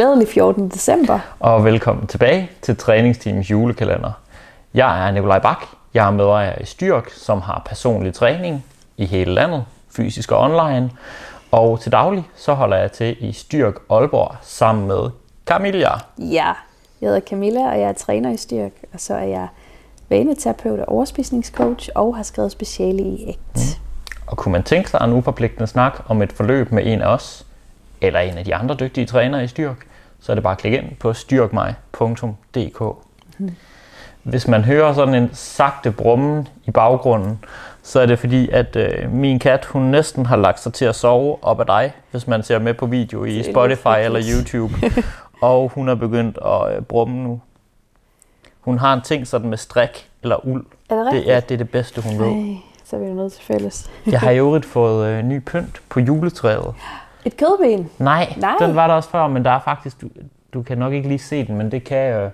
Glædelig 14. december. Og velkommen tilbage til Træningsteams julekalender. Jeg er Nikolaj Bak. Jeg er medejer i Styrk, som har personlig træning i hele landet, fysisk og online. Og til daglig så holder jeg til i Styrk Aalborg sammen med Camilla. Ja, jeg hedder Camilla, og jeg er træner i Styrk. Og så er jeg vaneterapeut og overspisningscoach og har skrevet speciale i ægt. Mm. Og kunne man tænke sig en uforpligtende snak om et forløb med en af os, eller en af de andre dygtige trænere i Styrk, så er det bare at klikke ind på styrkmig.dk. Mm. Hvis man hører sådan en sagte brummen i baggrunden, så er det fordi, at øh, min kat, hun næsten har lagt sig til at sove op af dig, hvis man ser med på video i Spotify eller YouTube. og hun er begyndt at øh, brumme nu. Hun har en ting sådan med strik eller uld. Er det, det er det, er det bedste, hun ved. Ej, så er vi jo nødt til fælles. jeg har jo øvrigt fået øh, ny pynt på juletræet. Et kødben? Nej, Nej, den var der også før, men der er faktisk, du, du kan nok ikke lige se den, men det kan, øh,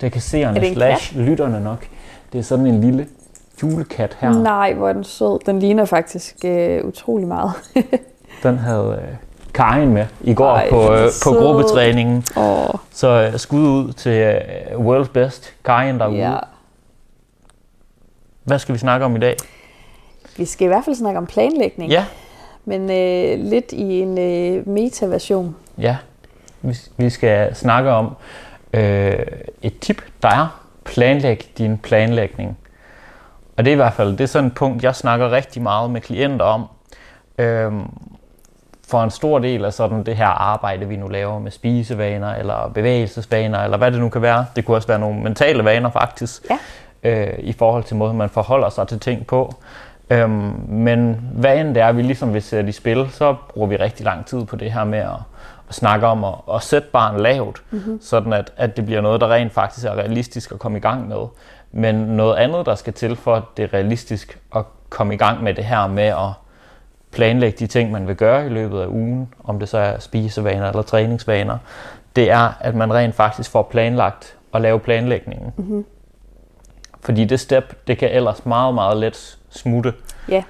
det kan seerne slash kat? lytterne nok. Det er sådan en lille julekat her. Nej, hvor er den sød. Den ligner faktisk øh, utrolig meget. den havde øh, Karin med i går Ej, på, øh, på gruppetræningen. Oh. Så øh, skud ud til øh, World's Best, Karin derude. Ja. Hvad skal vi snakke om i dag? Vi skal i hvert fald snakke om planlægning. Ja men øh, lidt i en øh, meta-version. Ja, vi, vi skal snakke om øh, et tip, der er planlæg din planlægning. Og det er i hvert fald det er sådan et punkt, jeg snakker rigtig meget med klienter om. Øh, for en stor del af sådan det her arbejde, vi nu laver med spisevaner eller bevægelsesvaner, eller hvad det nu kan være. Det kunne også være nogle mentale vaner faktisk, ja. øh, i forhold til måden, man forholder sig til ting på. Øhm, men hvad end det er, vi ligesom vil sætte i spil, så bruger vi rigtig lang tid på det her med at, at snakke om at, at sætte barn lavt, mm-hmm. sådan at, at det bliver noget, der rent faktisk er realistisk at komme i gang med. Men noget andet, der skal til for, at det er realistisk at komme i gang med det her med at planlægge de ting, man vil gøre i løbet af ugen, om det så er spisevaner eller træningsvaner, det er, at man rent faktisk får planlagt at lave planlægningen. Mm-hmm. Fordi det step, det kan ellers meget, meget let smutte. Ja.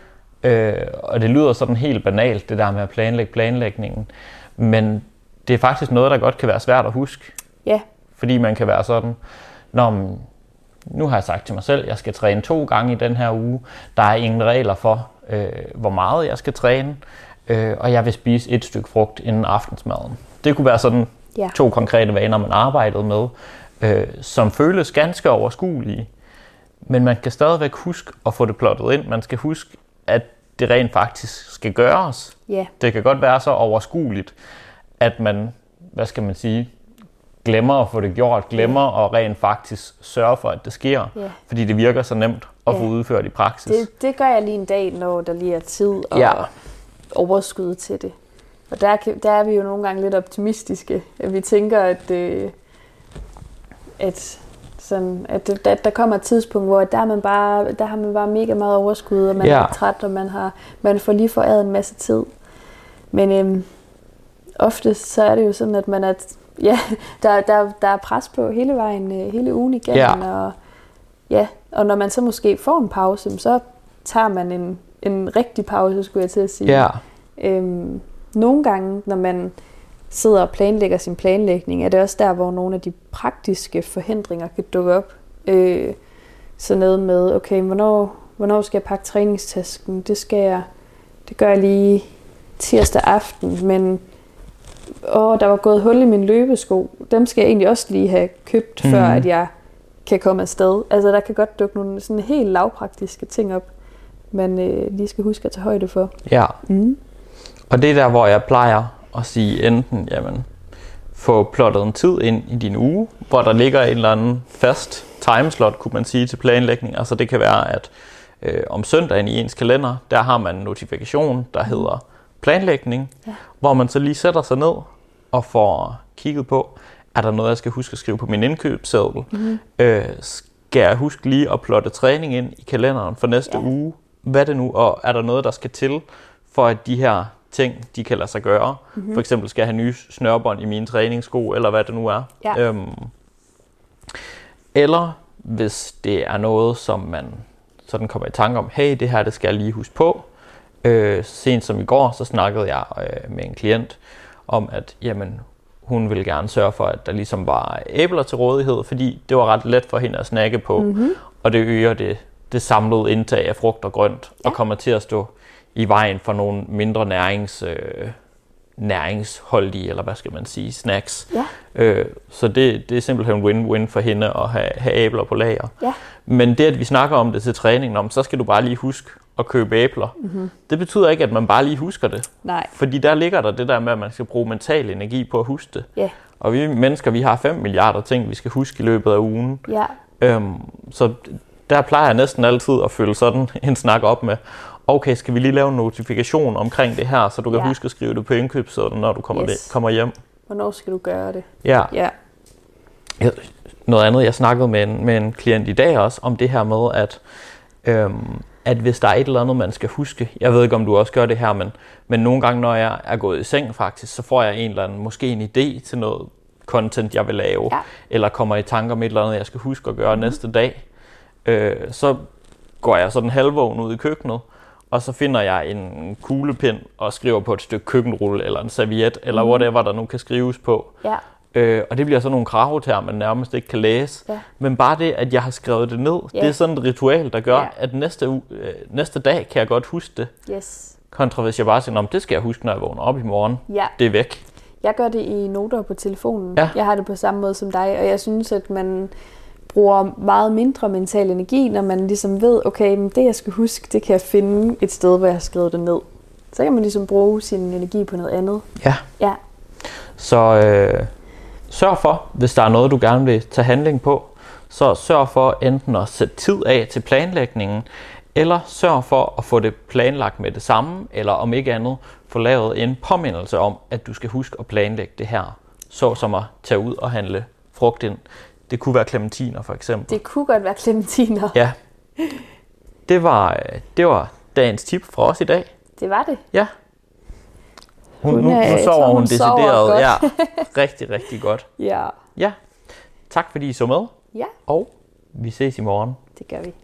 Øh, og det lyder sådan helt banalt, det der med at planlægge planlægningen. Men det er faktisk noget, der godt kan være svært at huske. Ja. Fordi man kan være sådan, når nu har jeg sagt til mig selv, at jeg skal træne to gange i den her uge. Der er ingen regler for, øh, hvor meget jeg skal træne. Øh, og jeg vil spise et stykke frugt inden aftensmaden. Det kunne være sådan ja. to konkrete vaner, man arbejdede med, øh, som føles ganske overskuelige. Men man kan stadigvæk huske at få det plottet ind. Man skal huske, at det rent faktisk skal gøres. Yeah. Det kan godt være så overskueligt, at man, hvad skal man sige, glemmer at få det gjort, glemmer yeah. at rent faktisk sørge for, at det sker. Yeah. Fordi det virker så nemt at yeah. få udført i praksis. Det, det gør jeg lige en dag, når der lige er tid og ja. overskud til det. Og der, der er vi jo nogle gange lidt optimistiske. Vi tænker, at, øh, at sådan, at det, der, der kommer et tidspunkt, hvor der, er man bare, der har man bare mega meget overskud, og man ja. er træt, og man, har, man får lige foræret en masse tid. Men øhm, oftest så er det jo sådan, at man er, ja, der, der, der er pres på hele vejen, øh, hele ugen igennem, ja. og, ja, og når man så måske får en pause, så tager man en, en rigtig pause, skulle jeg til at sige. Ja. Øhm, nogle gange, når man sidder og planlægger sin planlægning, er det også der, hvor nogle af de praktiske forhindringer kan dukke op. Øh, så noget med, okay, hvornår, hvornår skal jeg pakke træningstasken? Det skal jeg, det gør jeg lige tirsdag aften, men åh, der var gået hul i min løbesko. Dem skal jeg egentlig også lige have købt, mm. før at jeg kan komme afsted. Altså der kan godt dukke nogle sådan helt lavpraktiske ting op, man øh, lige skal huske at tage højde for. Ja, mm. og det er der, hvor jeg plejer at sige enten, jamen, få plottet en tid ind i din uge, hvor der ligger en eller anden fast timeslot, kunne man sige, til planlægning. Altså det kan være, at øh, om søndagen i ens kalender, der har man en notifikation, der hedder planlægning, ja. hvor man så lige sætter sig ned og får kigget på, er der noget, jeg skal huske at skrive på min indkøbsseddel? Mm-hmm. Øh, skal jeg huske lige at plotte træning ind i kalenderen for næste ja. uge? Hvad er det nu? Og er der noget, der skal til, for at de her ting, de kan lade sig gøre. Mm-hmm. For eksempel skal jeg have nye snørbånd i mine træningssko, eller hvad det nu er. Ja. Øhm, eller hvis det er noget, som man sådan kommer i tanke om, hey, det her det skal jeg lige huske på. Øh, sent som i går, så snakkede jeg øh, med en klient om, at jamen, hun ville gerne sørge for, at der ligesom var æbler til rådighed, fordi det var ret let for hende at snakke på, mm-hmm. og det øger det, det samlede indtag af frugt og grønt, ja. og kommer til at stå i vejen for nogle mindre nærings, øh, næringsholdige, eller hvad skal man sige, snacks. Ja. Øh, så det, det er simpelthen win-win for hende at have, have æbler på lager. Ja. Men det, at vi snakker om det til træningen, om, så skal du bare lige huske at købe æbler. Mm-hmm. Det betyder ikke, at man bare lige husker det. Nej. Fordi der ligger der det der med, at man skal bruge mental energi på at huske det. Ja. Og vi mennesker, vi har 5 milliarder ting, vi skal huske i løbet af ugen. Ja. Øhm, så der plejer jeg næsten altid at følge sådan en snak op med, okay, skal vi lige lave en notifikation omkring det her, så du kan Ja. huske at skrive det på indkøbssedlen, når du kommer, Yes. det, kommer hjem. Hvornår skal du gøre det? Ja. Ja. Noget andet, jeg snakkede med en, med en klient i dag også, om det her med, at, øhm, at hvis der er et eller andet, man skal huske, jeg ved ikke, om du også gør det her, men, men nogle gange, når jeg er gået i seng faktisk, så får jeg en eller anden, måske en idé til noget content, jeg vil lave, Ja. eller kommer i tanker om et eller andet, jeg skal huske at gøre mm. næste dag. Øh, så går jeg sådan halvvågen ud i køkkenet, og så finder jeg en kuglepind og skriver på et stykke køkkenrulle, eller en serviet, eller Mhm. whatever, der nu kan skrives på. Ja. Øh, og det bliver så nogle kravetermer, man nærmest ikke kan læse. Ja. Men bare det, at jeg har skrevet det ned, Ja. det er sådan et ritual, der gør, Ja. at næste, øh, næste dag kan jeg godt huske det. Yes. Kontra hvis jeg bare siger, om det skal jeg huske, når jeg vågner op i morgen. Ja. Det er væk. Jeg gør det i noter på telefonen. Ja. Jeg har det på samme måde som dig, og jeg synes, at man bruger meget mindre mental energi, når man ligesom ved, okay, men det jeg skal huske, det kan jeg finde et sted, hvor jeg har skrevet det ned. Så kan man ligesom bruge sin energi på noget andet. Ja. Ja, Så øh, sørg for, hvis der er noget, du gerne vil tage handling på, så sørg for enten at sætte tid af til planlægningen, eller sørg for at få det planlagt med det samme, eller om ikke andet, få lavet en påmindelse om, at du skal huske at planlægge det her, så som at tage ud og handle frugt ind. Det kunne være clementiner for eksempel. det kunne godt være clementiner. Ja. Det var, øh, det var dagens tip fra os i dag. Det var det. Ja. Hun, Hun nu, nu sover tror, hun, hun sover decideret. godt. Ja, rigtig, rigtig godt. Ja. Ja. Tak fordi I så med, Ja, og vi ses i morgen. det gør vi.